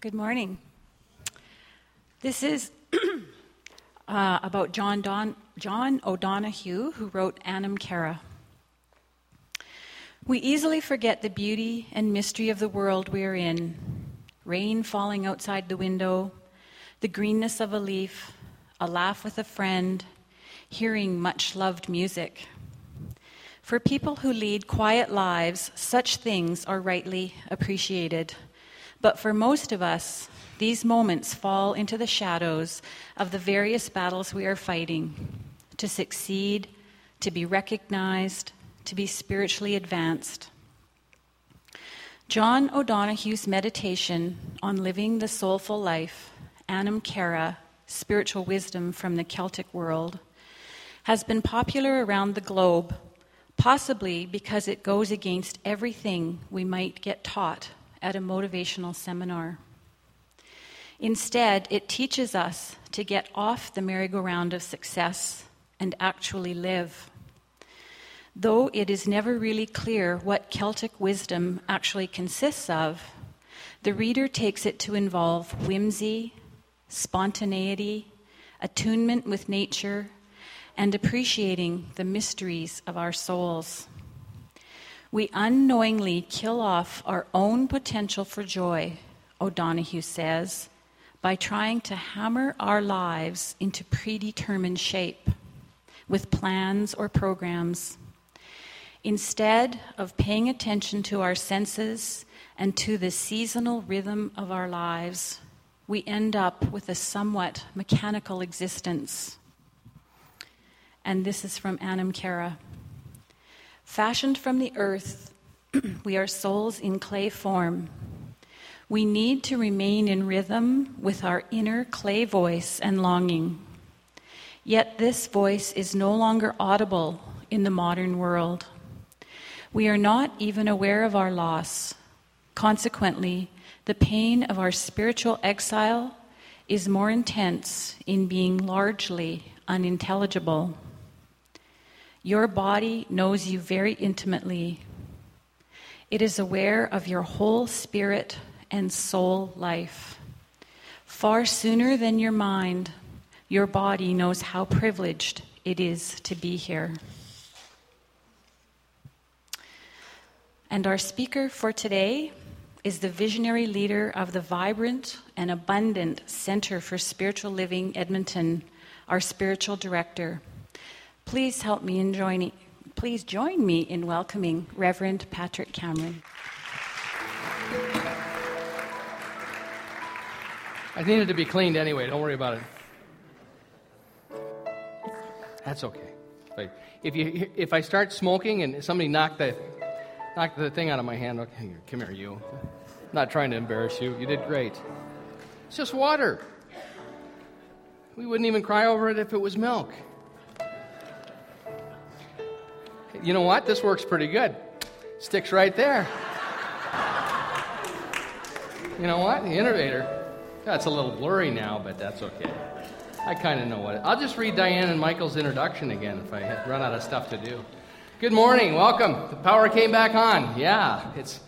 Good morning. This is uh, about John, Don- John O'Donohue, who wrote Anam Cara. We easily forget the beauty and mystery of the world we are in rain falling outside the window, the greenness of a leaf, a laugh with a friend, hearing much loved music. For people who lead quiet lives, such things are rightly appreciated. But for most of us, these moments fall into the shadows of the various battles we are fighting to succeed, to be recognized, to be spiritually advanced. John O'Donohue's meditation on living the soulful life, Anam Cara, spiritual wisdom from the Celtic world, has been popular around the globe, possibly because it goes against everything we might get taught at a motivational seminar. Instead, it teaches us to get off the merry-go-round of success and actually live. Though it is never really clear what Celtic wisdom actually consists of, the reader takes it to involve whimsy, spontaneity, attunement with nature, and appreciating the mysteries of our souls we unknowingly kill off our own potential for joy, O'Donohue says, by trying to hammer our lives into predetermined shape with plans or programs. Instead of paying attention to our senses and to the seasonal rhythm of our lives, we end up with a somewhat mechanical existence. And this is from Anam Cara. Fashioned from the earth, we are souls in clay form. We need to remain in rhythm with our inner clay voice and longing. Yet this voice is no longer audible in the modern world. We are not even aware of our loss. Consequently, the pain of our spiritual exile is more intense in being largely unintelligible. Your body knows you very intimately. It is aware of your whole spirit and soul life. Far sooner than your mind, your body knows how privileged it is to be here. And our speaker for today is the visionary leader of the vibrant and abundant Center for Spiritual Living Edmonton, our spiritual director. Please help me in joining, please join me in welcoming Reverend Patrick Cameron. I needed to be cleaned anyway, don't worry about it. That's okay. If, you, if I start smoking and somebody knocked the, knocked the thing out of my hand, okay, come here, you. I'm not trying to embarrass you. You did great. It's just water. We wouldn't even cry over it if it was milk. You know what? This works pretty good. Sticks right there. You know what? The innovator. That's a little blurry now, but that's okay. I kind of know what it, I'll just read Diane and Michael's introduction again if I run out of stuff to do. Good morning, welcome. The power came back on. Yeah, it's,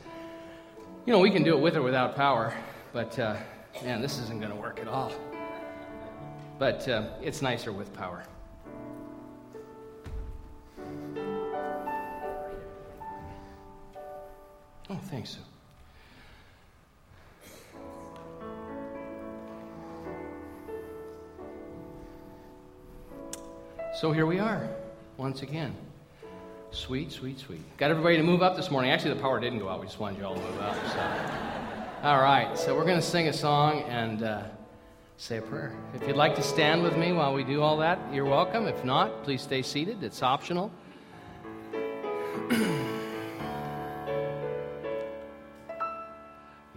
you know, we can do it with or without power, but uh, man, this isn't going to work at all. But uh, it's nicer with power. Oh, think So So here we are, once again. Sweet, sweet, sweet. Got everybody to move up this morning. Actually, the power didn't go out. We just wanted you all to move up. So. All right, so we're going to sing a song and uh, say a prayer. If you'd like to stand with me while we do all that, you're welcome. If not, please stay seated. It's optional.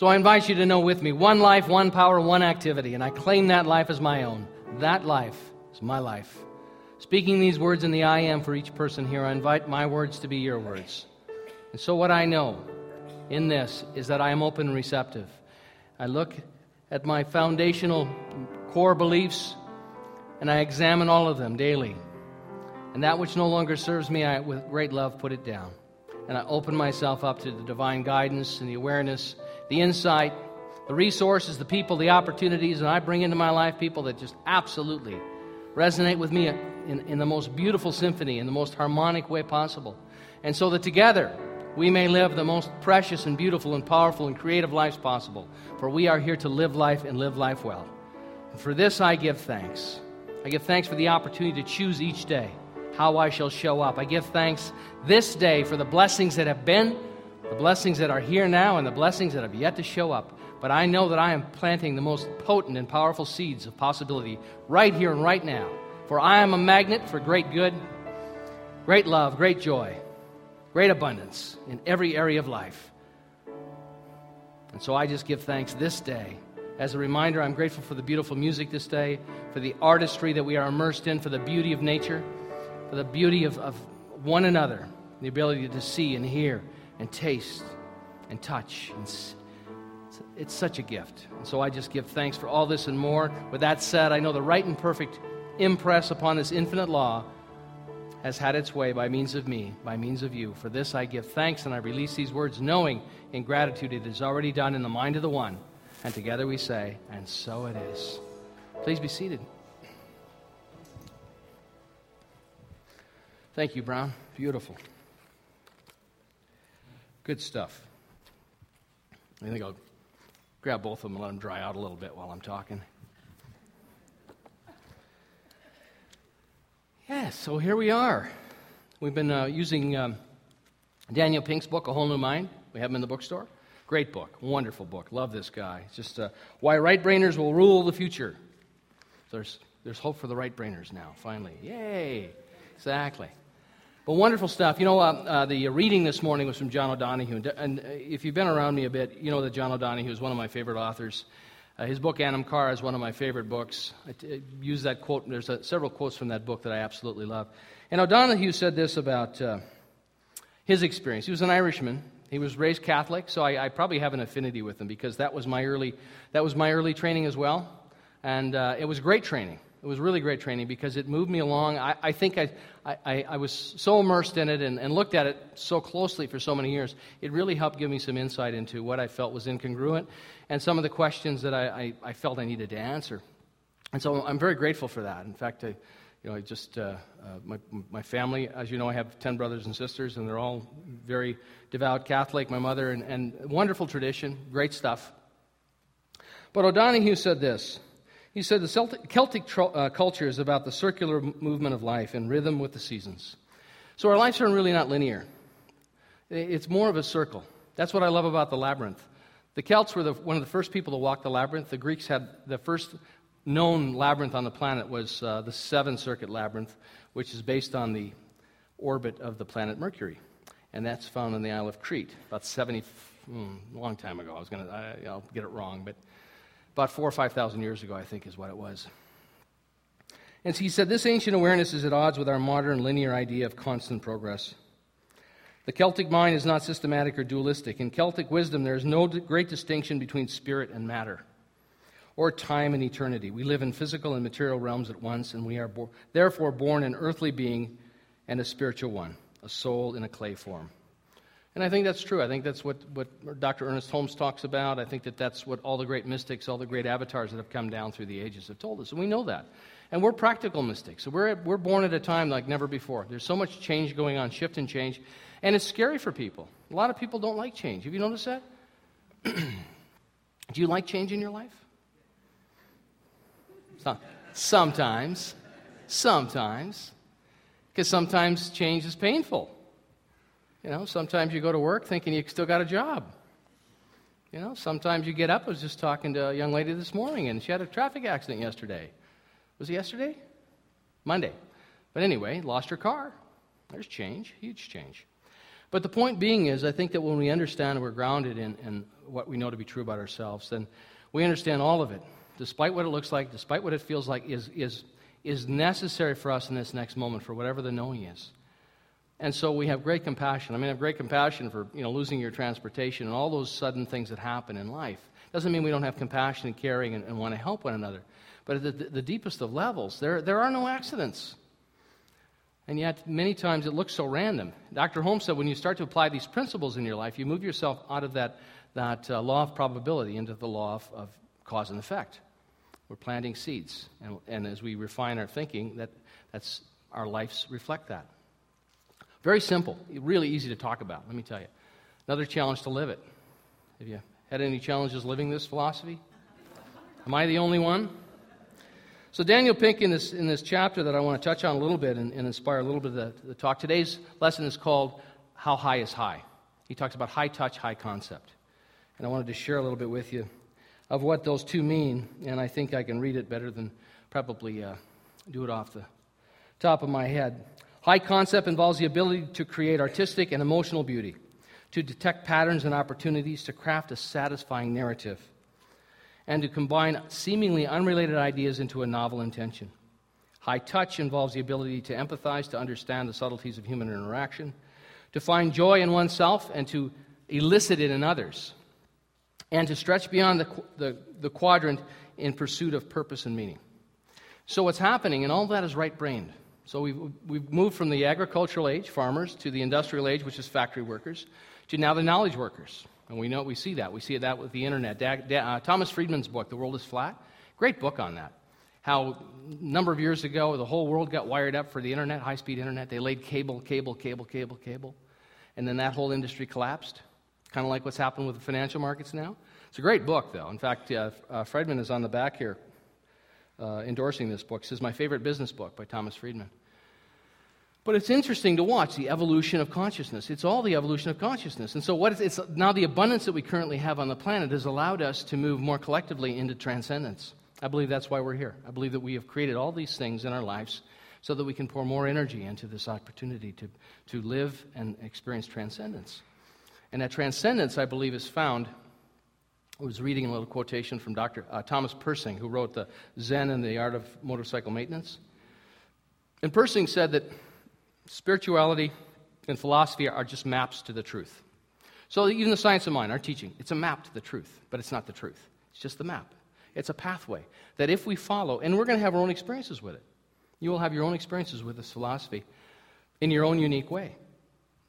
So I invite you to know with me one life, one power, one activity, and I claim that life as my own. That life is my life. Speaking these words in the I am for each person here, I invite my words to be your words. And so, what I know in this is that I am open and receptive. I look at my foundational core beliefs and I examine all of them daily. And that which no longer serves me, I, with great love, put it down. And I open myself up to the divine guidance and the awareness, the insight, the resources, the people, the opportunities, and I bring into my life people that just absolutely resonate with me in, in the most beautiful symphony, in the most harmonic way possible. And so that together, we may live the most precious and beautiful and powerful and creative lives possible. For we are here to live life and live life well. And for this I give thanks. I give thanks for the opportunity to choose each day how I shall show up. I give thanks this day for the blessings that have been, the blessings that are here now, and the blessings that have yet to show up. But I know that I am planting the most potent and powerful seeds of possibility right here and right now. For I am a magnet for great good, great love, great joy, great abundance in every area of life. And so I just give thanks this day. As a reminder, I'm grateful for the beautiful music this day, for the artistry that we are immersed in, for the beauty of nature, for the beauty of, of one another, the ability to see and hear and taste and touch. It's, it's such a gift. And so I just give thanks for all this and more. With that said, I know the right and perfect impress upon this infinite law has had its way by means of me, by means of you. For this I give thanks and I release these words, knowing in gratitude it is already done in the mind of the one. And together we say, and so it is. Please be seated. Thank you, Brown. Beautiful. Good stuff. I think I'll grab both of them and let them dry out a little bit while I'm talking. Yeah, so here we are. We've been uh, using um, Daniel Pink's book, A Whole New Mind. We have him in the bookstore. Great book, wonderful book. Love this guy. It's just uh, why right brainers will rule the future. There's, there's hope for the right brainers now, finally. Yay! Exactly. But wonderful stuff. You know, uh, uh, the reading this morning was from John O'Donohue. And if you've been around me a bit, you know that John O'Donohue is one of my favorite authors. Uh, his book, Anam Cara, is one of my favorite books. I, t- I use that quote. There's a, several quotes from that book that I absolutely love. And O'Donohue said this about uh, his experience. He was an Irishman. He was raised Catholic, so I, I, probably have an affinity with him because that was my early, that was my early training as well. And uh, it was great training. It was really great training because it moved me along. I, I think I, I, I, was so immersed in it and, and, looked at it so closely for so many years. It really helped give me some insight into what I felt was incongruent and some of the questions that I, I felt I needed to answer. And so I'm very grateful for that. In fact, I, you know, I just uh, uh, my, my family, as you know, I have 10 brothers and sisters, and they're all very devout Catholic. My mother, and, and wonderful tradition, great stuff. But O'Donohue said this. He said the Celtic, uh, culture is about the circular movement of life in rhythm with the seasons. So our lives are really not linear. It's more of a circle. That's what I love about the labyrinth. The Celts were the, one of the first people to walk the labyrinth. The Greeks had the first known labyrinth on the planet was uh, the seven circuit labyrinth, which is based on the orbit of the planet Mercury. And that's found on the Isle of Crete, about 70, hmm, long time ago. I was going to, I'll get it wrong, but about four or 5,000 years ago, I think, is what it was. And so he said, This ancient awareness is at odds with our modern linear idea of constant progress. The Celtic mind is not systematic or dualistic. In Celtic wisdom, there is no great distinction between spirit and matter, or time and eternity. We live in physical and material realms at once, and we are bo- therefore born an earthly being and a spiritual one, a soul in a clay form. And I think that's true. I think that's what, what Dr. Ernest Holmes talks about. I think that that's what all the great mystics, all the great avatars that have come down through the ages have told us. And we know that. And we're practical mystics. So we're, we're born at a time like never before. There's so much change going on, shift and change. And it's scary for people. A lot of people don't like change. Have you noticed that? Do you like change in your life? Sometimes. sometimes. Because sometimes change is painful. You know, sometimes you go to work thinking you still got a job. You know, sometimes you get up. I was just talking to a young lady this morning, and she had a traffic accident yesterday. Was it yesterday? Monday. But anyway, lost her car. There's change, huge change. But the point being is, I think that when we understand we're grounded in, in what we know to be true about ourselves, then we understand all of it, despite what it looks like, despite what it feels like, is, is, is necessary for us in this next moment for whatever the knowing is. And so we have great compassion. I mean, I have great compassion for you know, losing your transportation and all those sudden things that happen in life. Doesn't mean we don't have compassion and caring and, and want to help one another. But at the, the deepest of levels, there, there are no accidents. And yet, many times it looks so random. Dr. Holmes said when you start to apply these principles in your life, you move yourself out of that, that uh, law of probability into the law of, of, cause and effect. We're planting seeds. And, and as we refine our thinking, that, that's, our lives reflect that. Very simple, really easy to talk about, let me tell you. Another challenge to live it. Have you had any challenges living this philosophy? Am I the only one? So, Daniel Pink, in this, in this chapter that I want to touch on a little bit and, and inspire a little bit of the, the talk, today's lesson is called How High is High. He talks about high touch, high concept. And I wanted to share a little bit with you of what those two mean, and I think I can read it better than probably uh, do it off the top of my head. High concept involves the ability to create artistic and emotional beauty, to detect patterns and opportunities, to craft a satisfying narrative and to combine seemingly unrelated ideas into a novel intention. High touch involves the ability to empathize, to understand the subtleties of human interaction, to find joy in oneself and to elicit it in others, and to stretch beyond the, the, the quadrant in pursuit of purpose and meaning. So, what's happening, and all that is right brained. So, we've, we've moved from the agricultural age, farmers, to the industrial age, which is factory workers, to now the knowledge workers. And we know we see that. We see that with the internet. Da, da, uh, Thomas Friedman's book, The World is Flat, great book on that. How a number of years ago, the whole world got wired up for the internet, high speed internet. They laid cable, cable, cable, cable, cable. And then that whole industry collapsed, kind of like what's happened with the financial markets now. It's a great book, though. In fact, uh, uh, Friedman is on the back here uh, endorsing this book. This is my favorite business book by Thomas Friedman. But it's interesting to watch the evolution of consciousness. It's all the evolution of consciousness. And so, what is, it's, now the abundance that we currently have on the planet has allowed us to move more collectively into transcendence. I believe that's why we're here. I believe that we have created all these things in our lives so that we can pour more energy into this opportunity to, to live and experience transcendence. And that transcendence, I believe, is found. I was reading a little quotation from Dr. Uh, Thomas Pirsig, who wrote the Zen and the Art of Motorcycle Maintenance. And Pirsig said that Spirituality and philosophy are just maps to the truth. So even the science of mind, our teaching, it's a map to the truth, but it's not the truth. It's just the map. It's a pathway that if we follow, and we're going to have our own experiences with it. You will have your own experiences with this philosophy in your own unique way.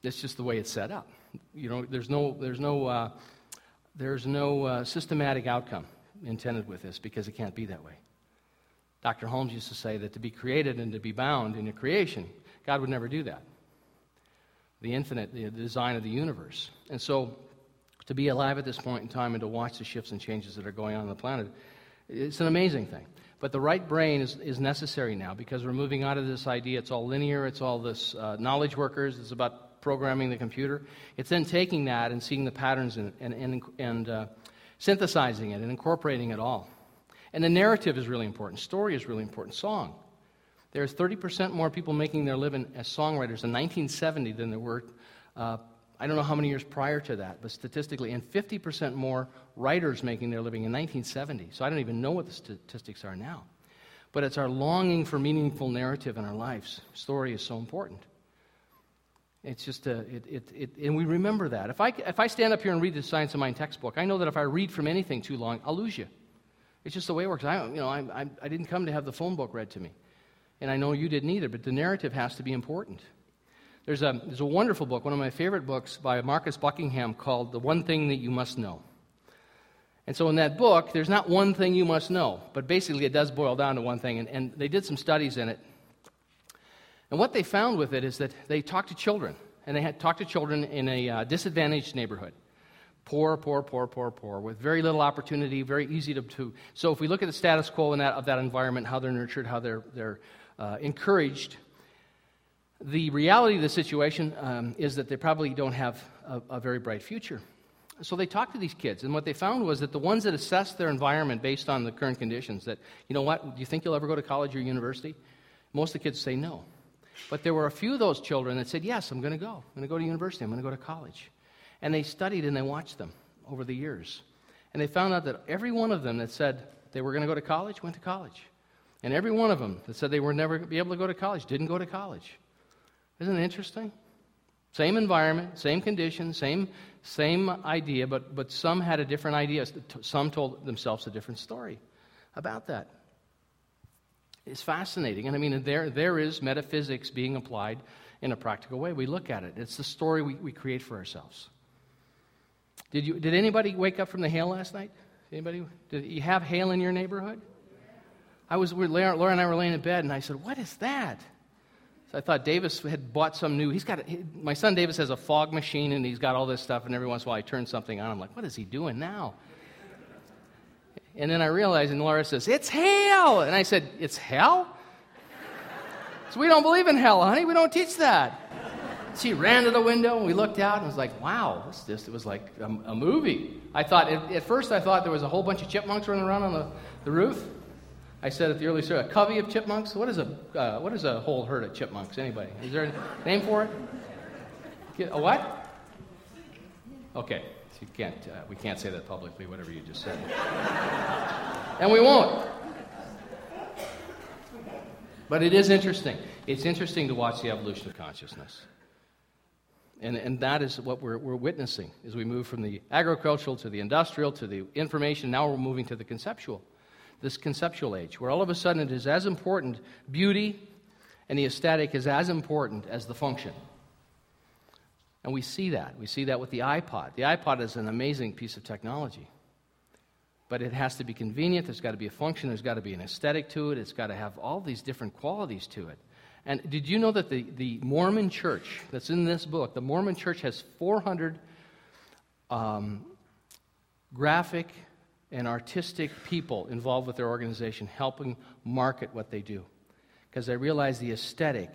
It's just the way it's set up. You know, there's no, there's no, uh, there's no uh, systematic outcome intended with this because it can't be that way. Dr. Holmes used to say that to be created and to be bound in a creation God would never do that. The infinite, the design of the universe. And so, to be alive at this point in time and to watch the shifts and changes that are going on on the planet, it's an amazing thing. But the right brain is, is necessary now because we're moving out of this idea it's all linear, it's all this uh, knowledge workers, it's about programming the computer. It's then taking that and seeing the patterns and, and, and, and uh, synthesizing it and incorporating it all. And the narrative is really important, story is really important, song. There's 30% more people making their living as songwriters in 1970 than there were, uh, I don't know how many years prior to that, but statistically, and 50% more writers making their living in 1970. So I don't even know what the statistics are now. But it's our longing for meaningful narrative in our lives. Story is so important. It's just a, it, it, it, and we remember that. If I, if I stand up here and read the Science of Mind textbook, I know that if I read from anything too long, I'll lose you. It's just the way it works. I, you know, I, I, I didn't come to have the phone book read to me and I know you didn't either, but the narrative has to be important. There's a, there's a wonderful book, one of my favorite books by Marcus Buckingham called The One Thing That You Must Know. And so in that book, there's not one thing you must know, but basically it does boil down to one thing. And, and they did some studies in it. And what they found with it is that they talked to children, and they had talked to children in a uh, disadvantaged neighborhood. Poor, poor, poor, poor, poor, with very little opportunity, very easy to, to. So if we look at the status quo in that, of that environment, how they're nurtured, how they're, they're uh, encouraged. The reality of the situation um, is that they probably don't have a, a very bright future. So they talked to these kids, and what they found was that the ones that assessed their environment based on the current conditions, that, you know what, do you think you'll ever go to college or university? Most of the kids say no. But there were a few of those children that said, yes, I'm going to go. I'm going to go to university. I'm going to go to college. And they studied and they watched them over the years. And they found out that every one of them that said they were going to go to college went to college. And every one of them that said they were never be able to go to college didn't go to college. Isn't it interesting? Same environment, same conditions, same, same idea, but, but some had a different idea. Some told themselves a different story about that. It's fascinating. And I mean, there, there is metaphysics being applied in a practical way. We look at it, it's the story we, we create for ourselves. Did, you, did anybody wake up from the hail last night? Anybody? Did you have hail in your neighborhood? I was, Laura and I were laying in bed, and I said, What is that? So I thought Davis had bought some new. He's got he, my son Davis has a fog machine, and he's got all this stuff. And every once in a while, I turn something on. I'm like, What is he doing now? And then I realized, and Laura says, It's hell. And I said, It's hell? So we don't believe in hell, honey. We don't teach that. She ran to the window, and we looked out, and was like, wow, this just, it was like a, a movie. I thought, at, at, first, I thought there was a whole bunch of chipmunks running around on the, the roof. I said at the early start, a covey of chipmunks? What is a, uh, what is a whole herd of chipmunks, anybody? Is there a name for it? A what? Okay, you can't, uh, we can't say that publicly, whatever you just said. and we won't. But it is interesting. It's interesting to watch the evolution of consciousness. And, and that is what we're, we're witnessing as we move from the agricultural to the industrial to the information. Now we're moving to the conceptual, this conceptual age, where all of a sudden it is as important, beauty and the aesthetic is as important as the function. And we see that. We see that with the iPod. The iPod is an amazing piece of technology. But it has to be convenient, there's got to be a function, there's got to be an aesthetic to it, it's got to have all these different qualities to it. And did you know that the, the Mormon church that's in this book, the Mormon church has 400 um, graphic and artistic people involved with their organization helping market what they do? Because they realize the aesthetic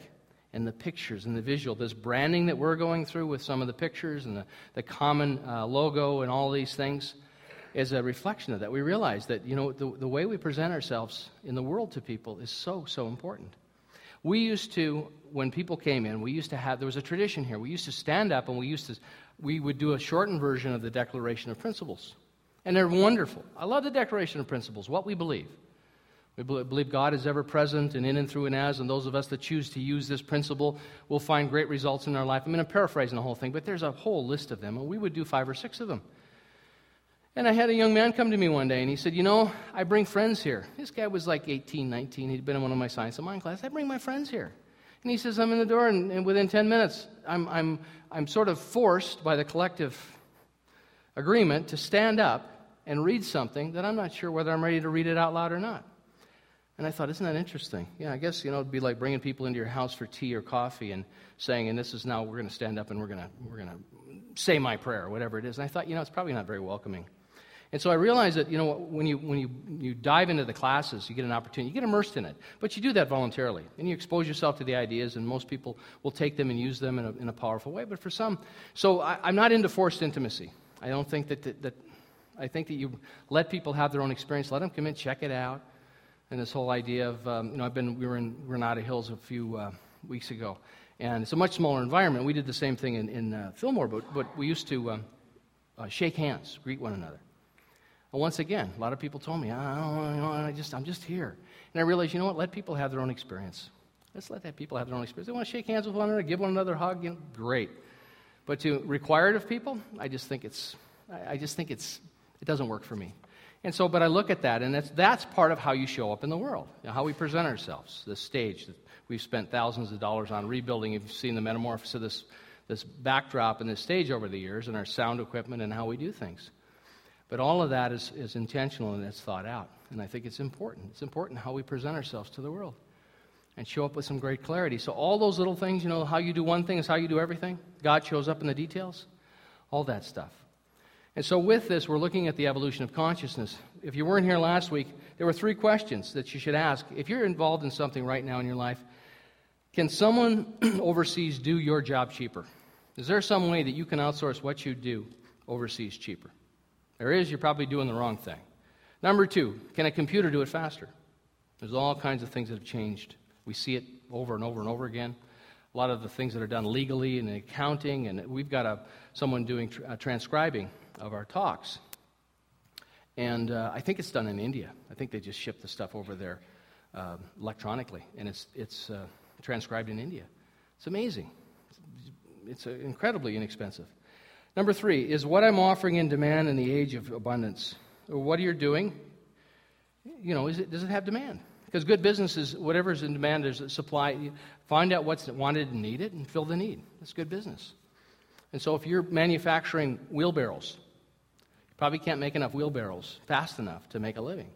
and the pictures and the visual, this branding that we're going through with some of the pictures and the, the common uh, logo and all these things is a reflection of that. We realize that, you know, the, the way we present ourselves in the world to people is so, so important. We used to, when people came in, we used to have, there was a tradition here. We used to stand up and we used to, we would do a shortened version of the Declaration of Principles. And they're wonderful. I love the Declaration of Principles, what we believe. We believe God is ever present and in and through and as, and those of us that choose to use this principle will find great results in our life. I mean, I'm paraphrasing the whole thing, but there's a whole list of them, and we would do five or six of them. And I had a young man come to me one day and he said, You know, I bring friends here. This guy was like 18, 19. He'd been in one of my science of mind classes. I bring my friends here. And he says, I'm in the door, and, and within 10 minutes, I'm, I'm, I'm sort of forced by the collective agreement to stand up and read something that I'm not sure whether I'm ready to read it out loud or not. And I thought, isn't that interesting? Yeah, I guess, you know, it'd be like bringing people into your house for tea or coffee and saying, and this is now, we're going to stand up and we're going to, we're going to say my prayer, or whatever it is. And I thought, you know, it's probably not very welcoming. And so I realized that, you know, when you, when you, you dive into the classes, you get an opportunity, you get immersed in it. But you do that voluntarily. And you expose yourself to the ideas, and most people will take them and use them in a, in a powerful way. But for some, so I, am not into forced intimacy. I don't think that, that, that, I think that you let people have their own experience, let them come in, check it out. And this whole idea of, um, you know, I've been, we were in Granada Hills a few uh, weeks ago, and it's a much smaller environment. We did the same thing in, in uh, Fillmore, but, but we used to um, uh, shake hands, greet one another. And once again, a lot of people told me, I, don't, know, I just, I'm just here. And I realized, you know what? Let people have their own experience. Let's let that people have their own experience. They want to shake hands with one another, give one another a hug, you know, great. But to require it of people, I just think it's, I just think it's, it doesn't work for me. And so, but I look at that, and that's, that's part of how you show up in the world, you know, how we present ourselves, this stage that we've spent thousands of dollars on rebuilding. You've seen the metamorphosis of this, this backdrop and this stage over the years, and our sound equipment and how we do things. But all of that is, is intentional and it's thought out. And I think it's important. It's important how we present ourselves to the world and show up with some great clarity. So, all those little things, you know, how you do one thing is how you do everything. God shows up in the details, all that stuff. And so, with this, we're looking at the evolution of consciousness. If you weren't here last week, there were three questions that you should ask. If you're involved in something right now in your life, can someone overseas do your job cheaper? Is there some way that you can outsource what you do overseas cheaper? There is, you're probably doing the wrong thing. Number two, can a computer do it faster? There's all kinds of things that have changed. We see it over and over and over again. A lot of the things that are done legally and accounting, and we've got a, someone doing uh, transcribing of our talks. And uh, I think it's done in India. I think they just ship the stuff over there uh, electronically, and it's, it's uh, transcribed in India. It's amazing. It's, incredibly inexpensive. Number three is what I'm offering in demand in the age of abundance. What are you doing? You know, it, does it have demand? Because good business is whatever's in demand, there's a supply. Find out what's wanted and needed and fill the need. That's good business. And so if you're manufacturing wheelbarrows, Probably can't make enough wheelbarrows fast enough to make a living.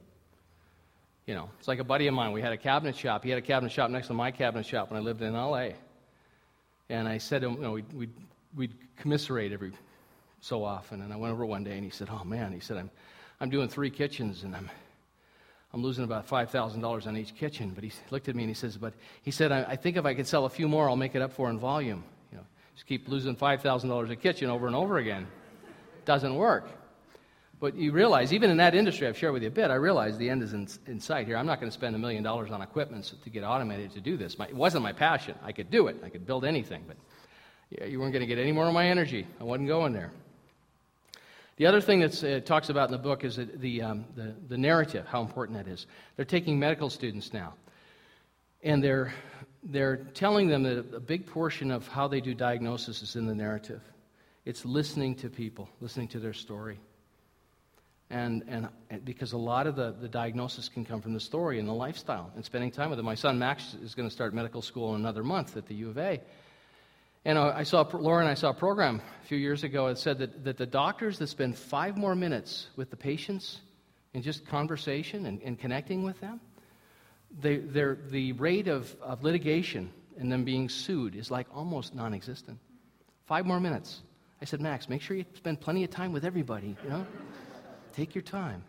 You know, it's like a buddy of mine. We had a cabinet shop. He had a cabinet shop next to my cabinet shop when I lived in L.A. And I said to him, you know, we'd, we'd, we'd commiserate every so often. And I went over one day and he said, oh man, he said, I'm, I'm doing three kitchens and I'm, I'm losing about $5,000 on each kitchen. But he looked at me and he says, but he said, I, I think if I could sell a few more, I'll make it up for in volume. You know, just keep losing $5,000 a kitchen over and over again. Doesn't work. But you realize, even in that industry, I've shared with you a bit, I realize the end is in, in sight here. I'm not going to spend a million dollars on equipment to get automated to do this. My, it wasn't my passion. I could do it, I could build anything, but yeah, you weren't going to get any more of my energy. I wasn't going there. The other thing that uh, talks about in the book is the, um, the, the narrative, how important that is. They're taking medical students now, and they're, they're telling them that a big portion of how they do diagnosis is in the narrative. It's listening to people, listening to their story. And, and, because a lot of the, the diagnosis can come from the story and the lifestyle and spending time with them. My son Max is going to start medical school in another month at the U of A. And I saw, Laura and I saw a program a few years ago that said that, that the doctors that spend five more minutes with the patients in just conversation and, and connecting with them, they, the rate of, of litigation and them being sued is like almost non existent. Five more minutes. I said, Max, make sure you spend plenty of time with everybody, you know? Take your time.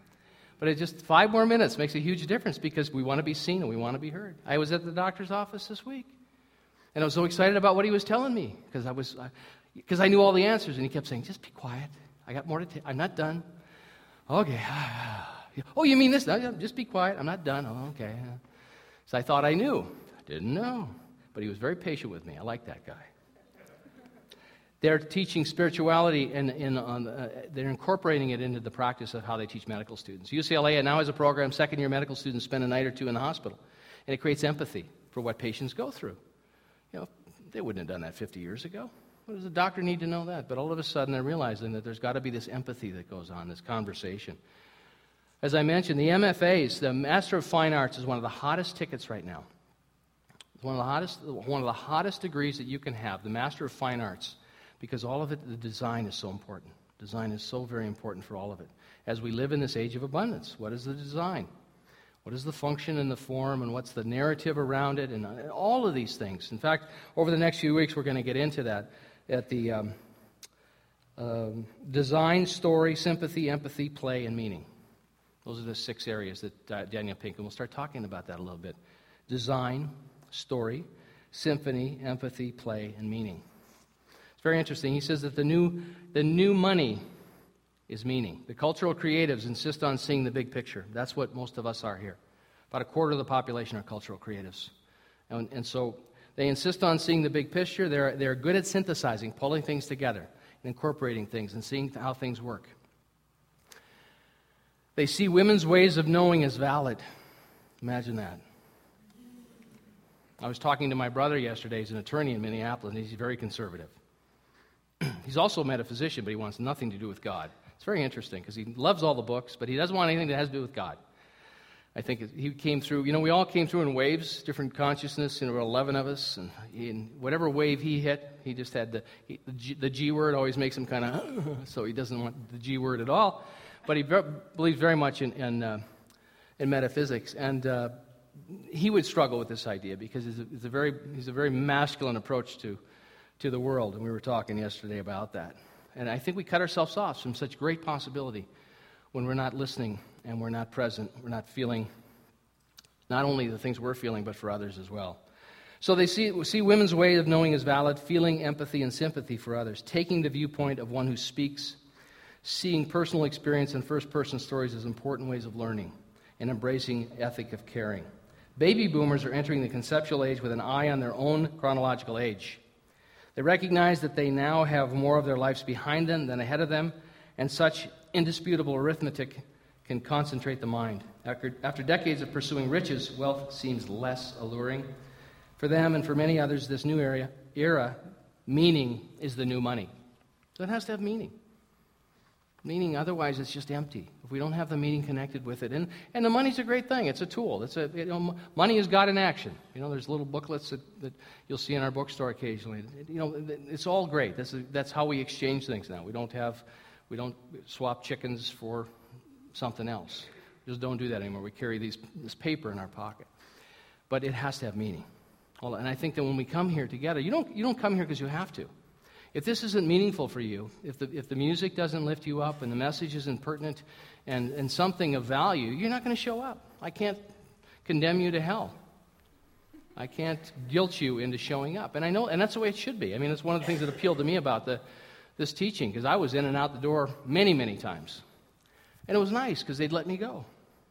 But it just five more minutes makes a huge difference because we want to be seen and we want to be heard. I was at the doctor's office this week, and I was so excited about what he was telling me because I was because I knew all the answers, and he kept saying, "Just be quiet. I got more to. i I'm not done." Okay. oh, you mean this? No, just be quiet. I'm not done. Oh, okay. So I thought I knew. I didn't know, but he was very patient with me. I like that guy. They're teaching spirituality and, and uh, they're incorporating it into the practice of how they teach medical students. UCLA now has a program, second year medical students spend a night or two in the hospital. And it creates empathy for what patients go through. You know, they wouldn't have done that 50 years ago. What does a doctor need to know that? But all of a sudden they're realizing that there's got to be this empathy that goes on, this conversation. As I mentioned, the MFAs, the Master of Fine Arts, is one of the hottest tickets right now. It's one of the hottest, one of the hottest degrees that you can have, the Master of Fine Arts because all of it, the design is so important. Design is so very important for all of it. As we live in this age of abundance, what is the design? What is the function and the form, and what's the narrative around it, and all of these things. In fact, over the next few weeks, we're going to get into that at the um, um, design, story, sympathy, empathy, play, and meaning. Those are the six areas that uh, Daniel will start talking about that a little bit. Design, story, symphony, empathy, play, and meaning. It's very interesting. He says that the new, the new money is meaning. The cultural creatives insist on seeing the big picture. That's what most of us are here. About a quarter of the population are cultural creatives. And, and so they insist on seeing the big picture. They're, they're good at synthesizing, pulling things together, and incorporating things, and seeing how things work. They see women's ways of knowing as valid. Imagine that. I was talking to my brother yesterday. He's an attorney in Minneapolis, and he's very conservative. He's also a metaphysician, but he wants nothing to do with God. It's very interesting because he loves all the books, but he doesn't want anything that has to do with God. I think he came through, you know, we all came through in waves, different consciousness, and there were 11 of us, and in whatever wave he hit, he just had the, he, the, G, the, G, word always makes him kind of, so he doesn't want the G word at all. But he believes very much in, in, uh, in metaphysics, and uh, he would struggle with this idea because it's a, it's a very, he's a very masculine approach to to the world, and we were talking yesterday about that. And I think we cut ourselves off from such great possibility when we're not listening and we're not present, we're not feeling not only the things we're feeling, but for others as well. So they see, see women's way of knowing is valid, feeling empathy and sympathy for others, taking the viewpoint of one who speaks, seeing personal experience and first person stories as important ways of learning, and embracing ethic of caring. Baby boomers are entering the conceptual age with an eye on their own chronological age. They recognize that they now have more of their lives behind them than ahead of them, and such indisputable arithmetic can concentrate the mind. After, after decades of pursuing riches, wealth seems less alluring. For them and for many others, this new era, era meaning is the new money. So it has to have meaning. Meaning, otherwise, it's just empty. If we don't have the meaning connected with it. And, and the money's a great thing. It's a tool. It's a, you know, money is God in action. You know, there's little booklets that, that you'll see in our bookstore occasionally. You know, it's all great. That's, a, that's how we exchange things now. We don't have, we don't swap chickens for something else. We just don't do that anymore. We carry these, this paper in our pocket. But it has to have meaning. Well, and I think that when we come here together, you don't, you don't come here because you have to. If this isn't meaningful for you, if the, if the music doesn't lift you up and the message isn't pertinent and, and something of value, you're not going to show up. I can't condemn you to hell. I can't guilt you into showing up. And I know, and that's the way it should be. I mean, it's one of the things that appealed to me about the, this teaching, because I was in and out the door many, many times. And it was nice because they'd let me go.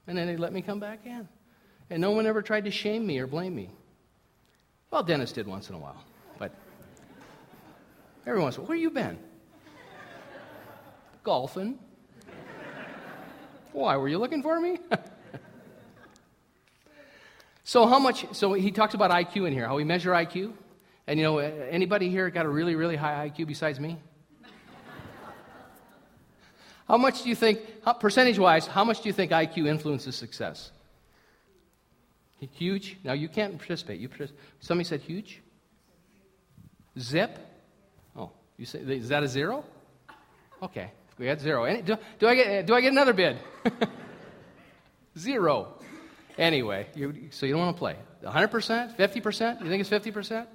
And then they'd let me come back in. And no one ever tried to shame me or blame me. Well, Dennis did once in a while. But every once in a while, where you been? Golfing. Why, were you looking for me? so how much, so he talks about IQ in here, how we measure IQ. And you know, anybody here got a really, really high IQ besides me? How much do you think, percentage wise, how much do you think IQ influences success? Huge? Now you can't participate. You participate. Somebody said huge? Zip? You say, is that a zero? Okay, we got zero. Any, do, do, I get, eh, do I get another bid? zero. Anyway, you, so you don't want to play. 100%? 50%? You think it's 50%?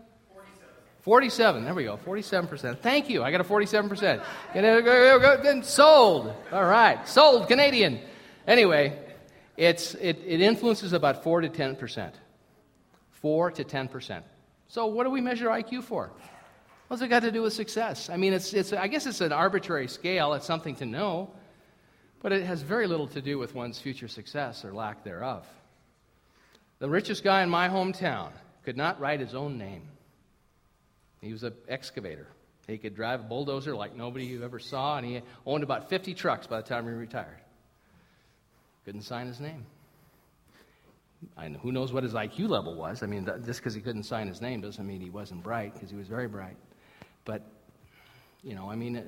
47. There we go. 47%. Thank you. I got a 47%. Then sold. All right. Sold. Canadian. Anyway, it's, it, it influences about 4 to 10%. 4 to 10%. So, what do we measure IQ for? What's it got to do with success? I mean, it's, it's, I guess it's an arbitrary scale, it's something to know, but it has very little to do with one's future success or lack thereof. The richest guy in my hometown could not write his own name. He was an excavator. He could drive a bulldozer like nobody you ever saw, and he owned about 50 trucks by the time he retired. Couldn't sign his name. And who knows what his IQ level was? I mean, just because he couldn't sign his name doesn't mean he wasn't bright, because he was very bright. But, you know, I mean, uh,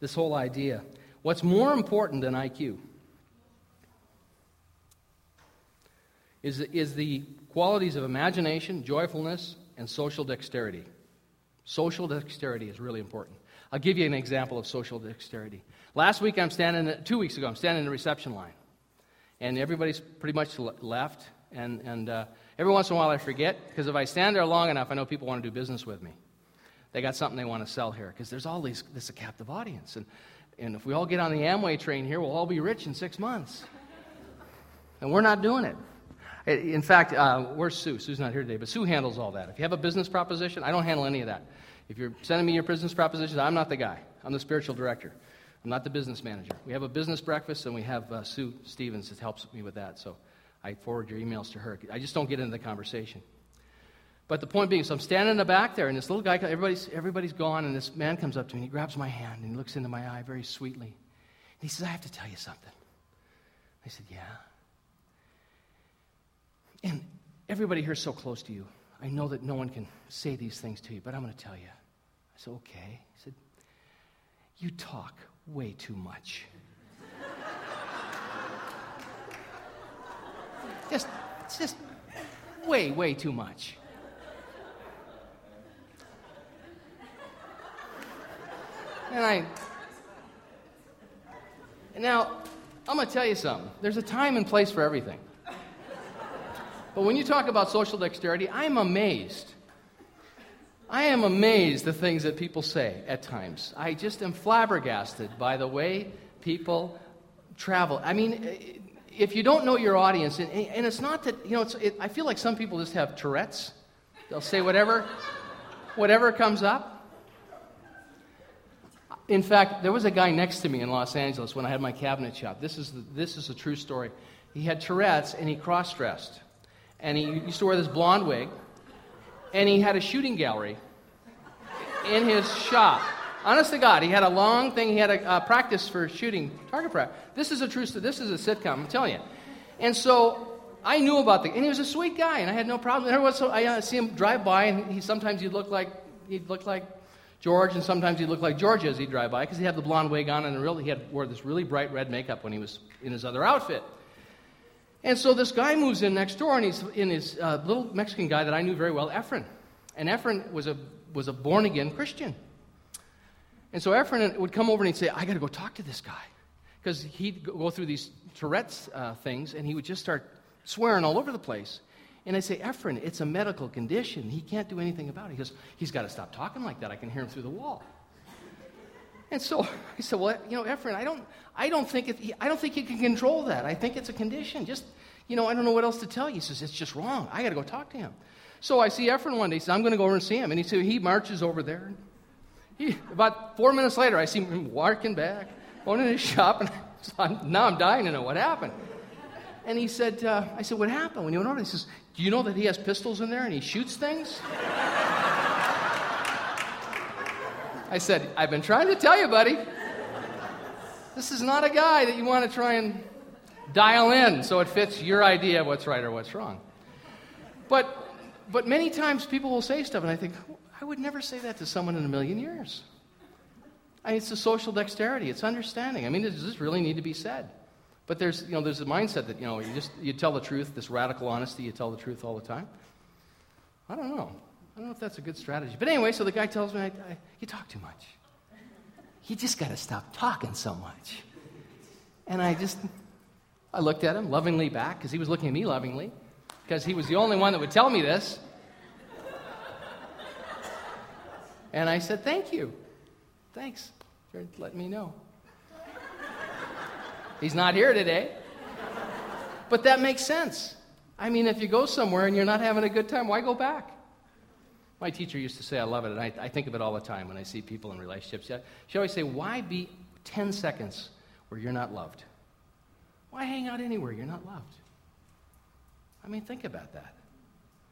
this whole idea. What's more important than IQ is, is the qualities of imagination, joyfulness, and social dexterity. Social dexterity is really important. I'll give you an example of social dexterity. Last week, I'm standing, two weeks ago, I'm standing in the reception line. And everybody's pretty much left. And, and uh, every once in a while, I forget, because if I stand there long enough, I know people want to do business with me. They got something they want to sell here, because there's all these, this is a captive audience. And, and if we all get on the Amway train here, we'll all be rich in six months. And we're not doing it. In fact, uh, where's Sue? Sue's not here today, but Sue handles all that. If you have a business proposition, I don't handle any of that. If you're sending me your business propositions, I'm not the guy. I'm the spiritual director. I'm not the business manager. We have a business breakfast, and we have uh, Sue Stevens that helps me with that. So I forward your emails to her. I just don't get into the conversation. But the point being, so I'm standing in the back there, and this little guy, everybody's, everybody's gone, and this man comes up to me, and he grabs my hand, and he looks into my eye very sweetly. And he says, I have to tell you something. I said, Yeah. And everybody here is so close to you. I know that no one can say these things to you, but I'm going to tell you. I said, okay. He said, you talk way too much. just, it's just way, way too much. And I, now, I'm going to tell you something. There's a time and place for everything. But when you talk about social dexterity, I'm amazed I am amazed the things that people say at times. I just am flabbergasted by the way people travel. I mean, if you don't know your audience, and, and it's not that, you know, it, I feel like some people just have Tourette's. They'll say whatever, whatever comes up. In fact, there was a guy next to me in Los Angeles when I had my cabinet shop. This is, the, this is a true story. He had Tourette's and he cross dressed. And he used to wear this blonde wig and he had a shooting gallery in his shop. Honest to God, he had a long thing. He had a practice for shooting target practice. This is a true. story. This is a sitcom. I'm telling you. And so I knew about the, and he was a sweet guy, and I had no problem. Every once I uh, see him drive by, and he sometimes he'd look like he'd look like George, and sometimes he'd look like George as he'd drive by because he had the blonde wig on, and really he had wore this really bright red makeup when he was in his other outfit. And so this guy moves in next door, and he's in his uh, little Mexican guy that I knew very well, Efren. And Efren was a, was a born again Christian. And so Efren would come over and he'd say, I got to go talk to this guy. Because he'd go through these Tourette's uh, things, and he would just start swearing all over the place. And I'd say, Efren, it's a medical condition. He can't do anything about it. He goes, He's got to stop talking like that. I can hear him through the wall. And so I said, Well, you know, Efren, I don't, I don't think it, I don't think you can control that. I think it's a condition. Just, you know, I don't know what else to tell you. He says, It's just wrong. I got to go talk to him. So I see Efren one day. He says, I'm going to go over and see him. And he said, He marches over there. He, about four minutes later, I see him walking back, going in his shop, and I'm, now I'm dying to know what happened. And he said, uh, I said, What happened when you went over? He says, Do you know that he has pistols in there and he shoots things? I said, I've been trying to tell you, buddy. This is not a guy that you want to try and dial in so it fits your idea of what's right or what's wrong. But, but many times people will say stuff, and I think, I would never say that to someone in a million years. I mean, it's a social dexterity, it's understanding. I mean, does this really need to be said? But there's, you know, there's a mindset that, you know, you just you tell the truth, this radical honesty, you tell the truth all the time. I don't know. I don't know if that's a good strategy. But anyway, so the guy tells me, I, I, you talk too much. You just got to stop talking so much. And I just, I looked at him lovingly back because he was looking at me lovingly because he was the only one that would tell me this. And I said, Thank you. Thanks for letting me know. He's not here today. But that makes sense. I mean, if you go somewhere and you're not having a good time, why go back? My teacher used to say, I love it, and I, I think of it all the time when I see people in relationships. She always say, Why be 10 seconds where you're not loved? Why hang out anywhere you're not loved? I mean, think about that.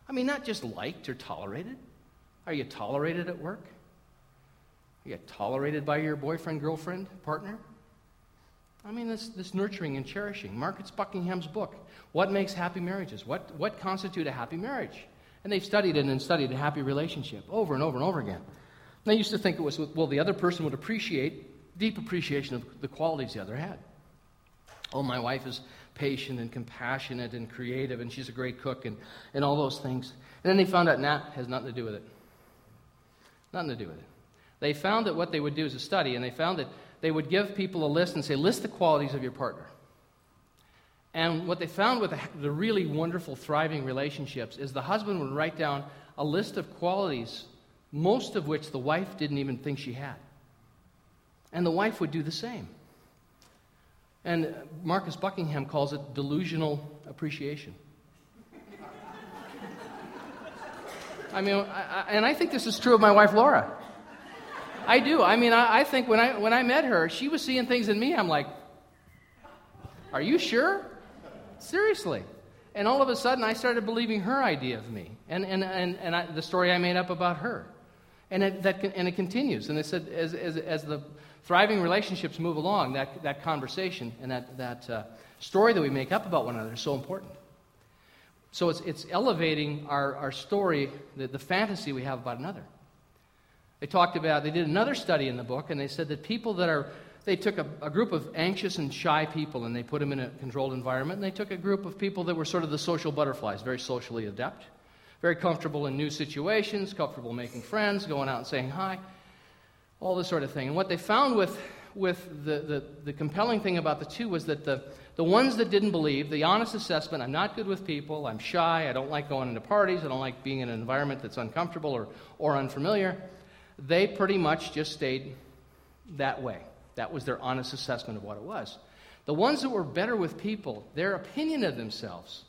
I mean, not just liked or tolerated. Are you tolerated at work? Are you tolerated by your boyfriend, girlfriend, partner? I mean, this, this nurturing and cherishing. Marcus Buckingham's book, What Makes Happy Marriages? What, what constitute a happy marriage? And they've studied it and studied a happy relationship over and over and over again. And they used to think it was, well, the other person would appreciate, deep appreciation of the qualities the other had. Oh, my wife is patient and compassionate and creative, and she's a great cook, and, and all those things. And then they found out, nah, has nothing to do with it. Nothing to do with it. They found that what they would do is a study, and they found that they would give people a list and say, list the qualities of your partner. And what they found with the, really wonderful, thriving relationships is the husband would write down a list of qualities, most of which the wife didn't even think she had. And the wife would do the same. And Marcus Buckingham calls it delusional appreciation. I mean, I, I, and I think this is true of my wife Laura. I do. I mean, I, I, think when I, when I met her, she was seeing things in me. I'm like, are you sure? Seriously. And all of a sudden, I started believing her idea of me and, and, and, and I, the story I made up about her. And it, that, and it continues. And they said, as, as, as the thriving relationships move along, that, that conversation and that, that uh, story that we make up about one another is so important. So it's, it's elevating our, our story, the, the fantasy we have about another. They talked about, they did another study in the book, and they said that people that are, they took a, a, group of anxious and shy people and they put them in a controlled environment, and they took a group of people that were sort of the social butterflies, very socially adept, very comfortable in new situations, comfortable making friends, going out and saying hi, all this sort of thing. And what they found with, with the, the, the compelling thing about the two was that the, the ones that didn't believe, the honest assessment I'm not good with people, I'm shy, I don't like going into parties, I don't like being in an environment that's uncomfortable or, or unfamiliar, they pretty much just stayed that way. That was their honest assessment of what it was. The ones that were better with people, their opinion of themselves,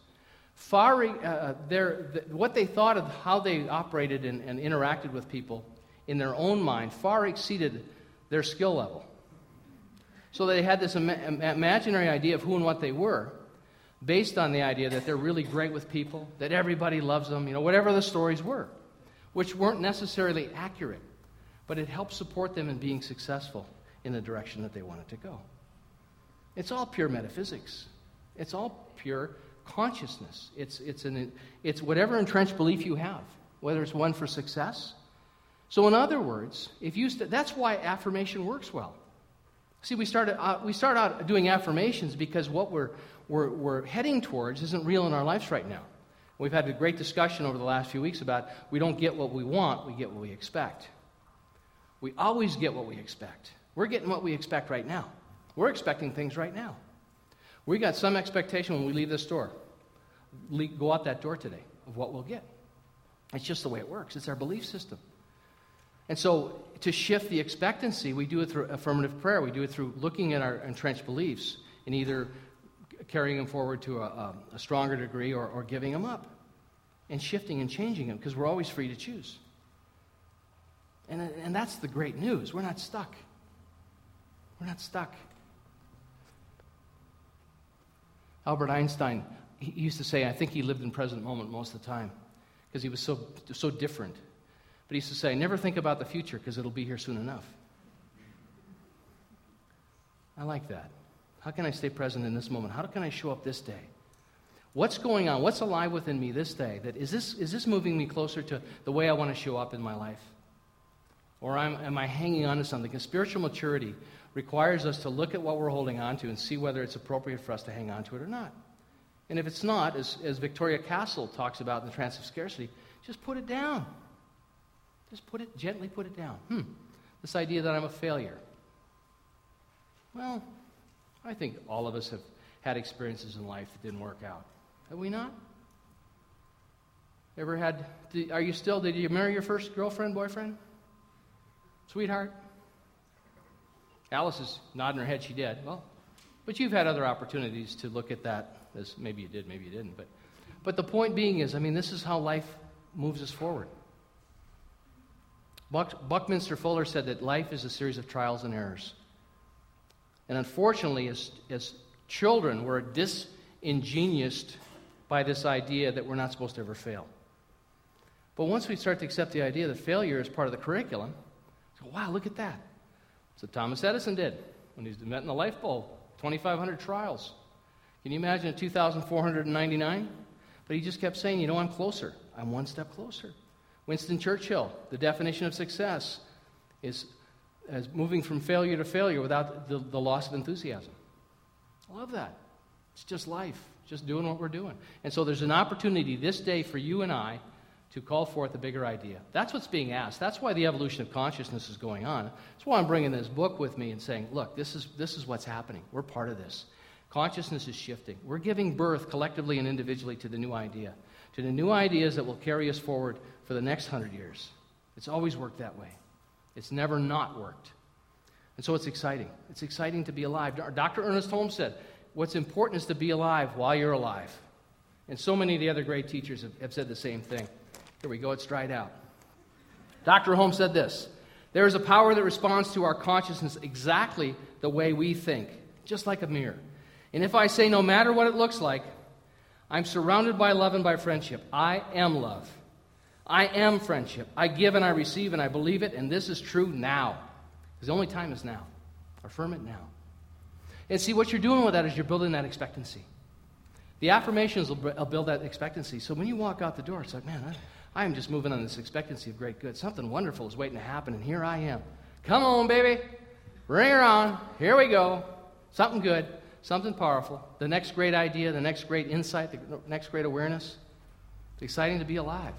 far, uh, their, the, what they thought of how they operated and, and interacted with people in their own mind far exceeded their skill level. So they had this Im- imaginary idea of who and what they were based on the idea that they're really great with people, that everybody loves them, you know, whatever the stories were, which weren't necessarily accurate, but it helps support them in being successful in the direction that they wanted to go. It's all pure metaphysics. It's all pure consciousness. It's, it's, an, it's whatever entrenched belief you have, whether it's one for success. So, in other words, if you st- that's why affirmation works well. See, we, started, uh, we start out doing affirmations because what we're, we're, we're heading towards isn't real in our lives right now. We've had a great discussion over the last few weeks about we don't get what we want, we get what we expect. We always get what we expect. We're getting what we expect right now. We're expecting things right now. We got some expectation when we leave this door, go out that door today, of what we'll get. It's just the way it works. It's our belief system. And so, to shift the expectancy, we do it through affirmative prayer. We do it through looking at our entrenched beliefs and either carrying them forward to a, a, stronger degree or, or giving them up and shifting and changing them because we're always free to choose. And, and that's the great news. We're not stuck. We're not stuck. Albert Einstein he used to say, I think he lived in present moment most of the time because he was so, so different. But he used to say, never think about the future because it'll be here soon enough. I like that. How can I stay present in this moment? How can I show up this day? What's going on? What's alive within me this day? That is this, is this moving me closer to the way I want to show up in my life? Or am, I hanging on to something? Because spiritual maturity requires us to look at what we're holding on to and see whether it's appropriate for us to hang on to it or not. And if it's not, as, as Victoria Castle talks about in the Trance of Scarcity, just put it down. Just put it, gently put it down. Hmm, this idea that I'm a failure. Well, I think all of us have had experiences in life that didn't work out. Have we not? Ever had, are you still, did you marry your first girlfriend, boyfriend? Sweetheart? Alice is nodding her head, she did. Well, but you've had other opportunities to look at that as maybe you did, maybe you didn't. But, but the point being is, I mean, this is how life moves us forward. Buck, Buckminster Fuller said that life is a series of trials and errors. And unfortunately, as, as children, we're disingenuous by this idea that we're not supposed to ever fail. But once we start to accept the idea that failure is part of the curriculum, wow, look at that. So Thomas Edison did when he was met in the light bulb. 2,500 trials. Can you imagine 2,499? But he just kept saying, you know, I'm closer. I'm one step closer. Winston Churchill, the definition of success is as moving from failure to failure without the, the loss of enthusiasm. I love that. It's just life, just doing what we're doing. And so there's an opportunity this day for you and I to call forth a bigger idea. That's what's being asked. That's why the evolution of consciousness is going on. That's why I'm bringing this book with me and saying, look, this is, this is what's happening. We're part of this. Consciousness is shifting. We're giving birth collectively and individually to the new idea, to the new ideas that will carry us forward for the next hundred years. It's always worked that way, it's never not worked. And so it's exciting. It's exciting to be alive. Dr. Ernest Holmes said, What's important is to be alive while you're alive. And so many of the other great teachers have, have said the same thing. Here we go, it's dried out. Dr. Holmes said this There is a power that responds to our consciousness exactly the way we think, just like a mirror. And if I say, no matter what it looks like, I'm surrounded by love and by friendship, I am love. I am friendship. I give and I receive and I believe it, and this is true now. Because the only time is now. Affirm it now. And see, what you're doing with that is you're building that expectancy. The affirmations will build that expectancy. So when you walk out the door, it's like, man, I am just moving on this expectancy of great good. Something wonderful is waiting to happen, and here I am. Come on, baby. Bring her on. Here we go. Something good, something powerful. The next great idea, the next great insight, the next great awareness. It's exciting to be alive.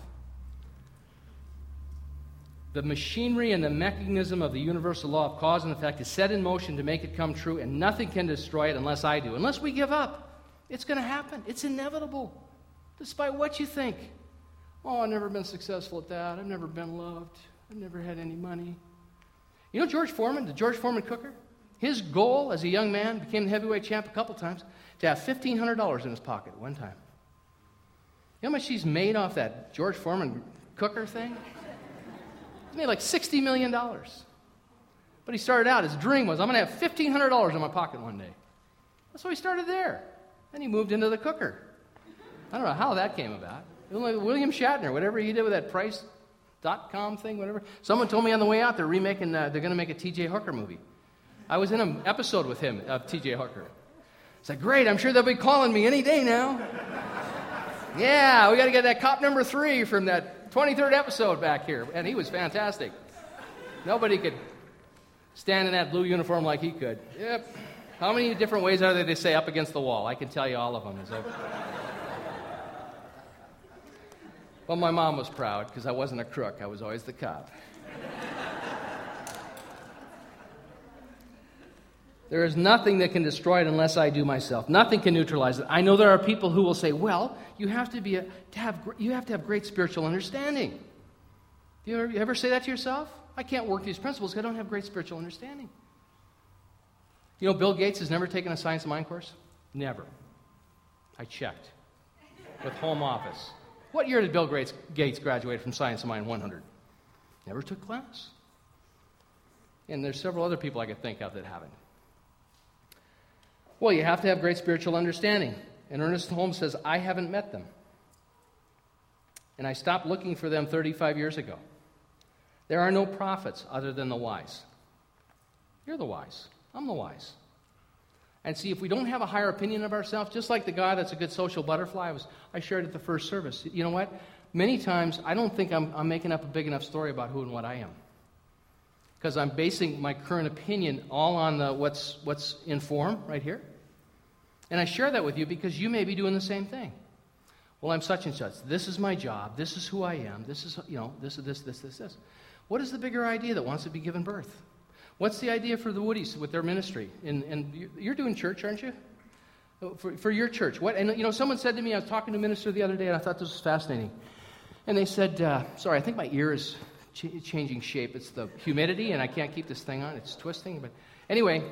The machinery and the mechanism of the universal law of cause and effect is set in motion to make it come true, and nothing can destroy it unless I do. Unless we give up, it's going to happen. It's inevitable, despite what you think. Oh, I've never been successful at that. I've never been loved. I've never had any money. You know George Foreman, the George Foreman cooker? His goal as a young man, became the heavyweight champ a couple times, to have $1,500 in his pocket one time. You know how much he's made off that George Foreman cooker thing? He made like $60 million. But he started out, his dream was, I'm going to have $1,500 in my pocket one day. That's why he started there. Then he moved into the cooker. I don't know how that came about. William Shatner, whatever he did with that Price.com thing, whatever. Someone told me on the way out they're remaking, uh, they're going to make a T.J. Hooker movie. I was in an episode with him of T.J. Hooker. It's like, great, I'm sure they'll be calling me any day now. yeah, we got to get that cop number three from that 23rd episode back here. And he was fantastic. Nobody could stand in that blue uniform like he could. Yep. How many different ways are there to say up against the wall? I can tell you all of them. Well, my mom was proud because I wasn't a crook, I was always the cop. There is nothing that can destroy it unless I do myself. Nothing can neutralize it. I know there are people who will say, "Well, you have to be a, to have you have to have great spiritual understanding." Do you ever, you ever say that to yourself? I can't work these principles because I don't have great spiritual understanding. You know, Bill Gates has never taken a science of mind course. Never. I checked with Home Office. What year did Bill Gates graduate from Science of Mind 100? Never took class. And there's several other people I could think of that haven't. Well, you have to have great spiritual understanding. And Ernest Holmes says, I haven't met them. And I stopped looking for them 35 years ago. There are no prophets other than the wise. You're the wise. I'm the wise. And see, if we don't have a higher opinion of ourselves, just like the guy that's a good social butterfly, I, was, I shared at the first service. You know what? Many times, I don't think I'm, I'm making up a big enough story about who and what I am. Because I'm basing my current opinion all on the, what's, what's in form right here. And I share that with you because you may be doing the same thing. Well, I'm such and such. This is my job. This is who I am. This is, you know, this is this, this, this, this. What is the bigger idea that wants to be given birth? What's the idea for the Woodies with their ministry? And, and you're doing church, aren't you? Oh, for, for your church. What, and, you know, someone said to me, I was talking to a minister the other day, and I thought this was fascinating. And they said, uh, sorry, I think my ear is ch- changing shape. It's the humidity, and I can't keep this thing on. It's twisting. But anyway,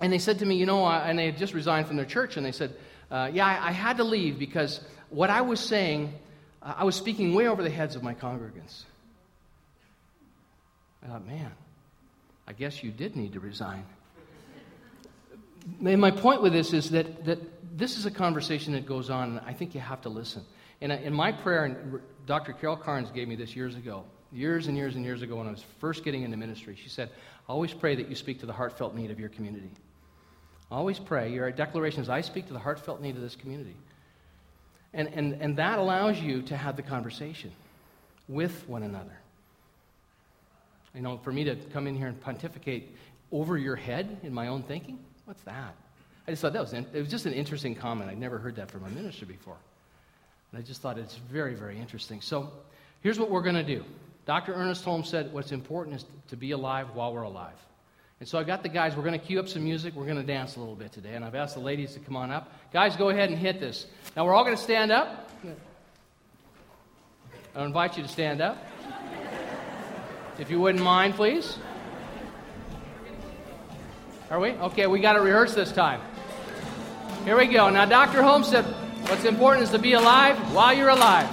and they said to me, you know, and they had just resigned from their church, and they said, uh, yeah, I, I, had to leave because what I was saying, uh, I was speaking way over the heads of my congregants. I thought, man, I guess you did need to resign. And my point with this is that, that this is a conversation that goes on, and I think you have to listen. And in my prayer, and Dr. Carol Carnes gave me this years ago, years and years and years ago when I was first getting into ministry. She said, Always pray that you speak to the heartfelt need of your community. Always pray. Your declaration is I speak to the heartfelt need of this community. And, and, and that allows you to have the conversation with one another. You know, for me to come in here and pontificate over your head in my own thinking, what's that? I just thought that was, it was just an interesting comment. I'd never heard that from a minister before. And I just thought it's very, very interesting. So here's what we're going to do. Dr. Ernest Holmes said what's important is to be alive while we're alive. And so I got the guys, we're going to cue up some music. We're going to dance a little bit today. And I've asked the ladies to come on up. Guys, go ahead and hit this. Now we're all going to stand up. I invite you to stand up. If you wouldn't mind, please. Are we? Okay, we got to rehearse this time. Here we go. Now, Dr. Holmes said what's important is to be alive while you're alive.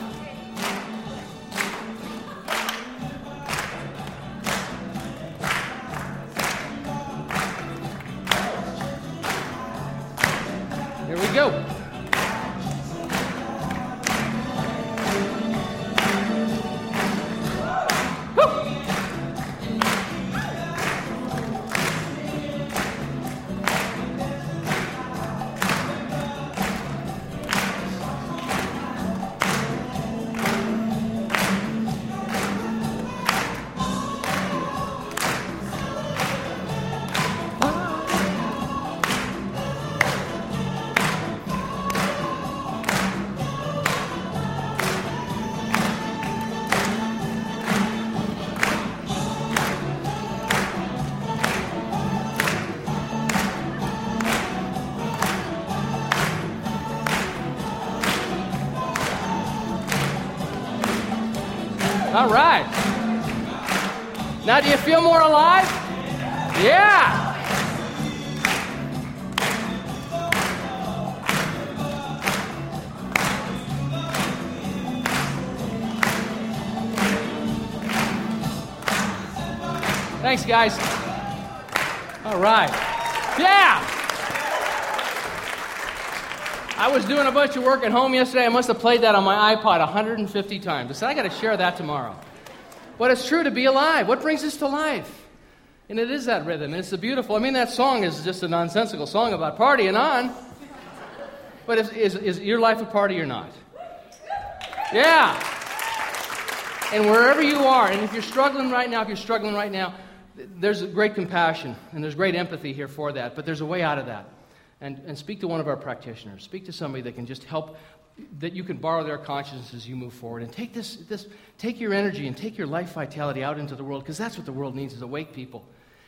All right. Now, do you feel more alive? Yeah. Thanks, guys. All right. Yeah. I was doing a bunch of work at home yesterday. I must have played that on my iPod 150 times. I said, I got to share that tomorrow. But it's true to be alive. What brings us to life? And it is that rhythm. And it's a beautiful, I mean, that song is just a nonsensical song about partying on. But is, is, is your life a party or not? Yeah. And wherever you are, and if you're struggling right now, if you're struggling right now, there's great compassion and there's great empathy here for that, but there's a way out of that. And, and speak to one of our practitioners. Speak to somebody that can just help, that you can borrow their conscience as you move forward. And take, this, this, take your energy and take your life vitality out into the world, because that's what the world needs is awake people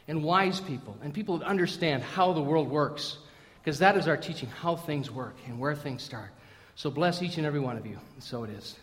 and wise people and people that understand how the world works, because that is our teaching, how things work and where things start. So bless each and every one of you. So it is.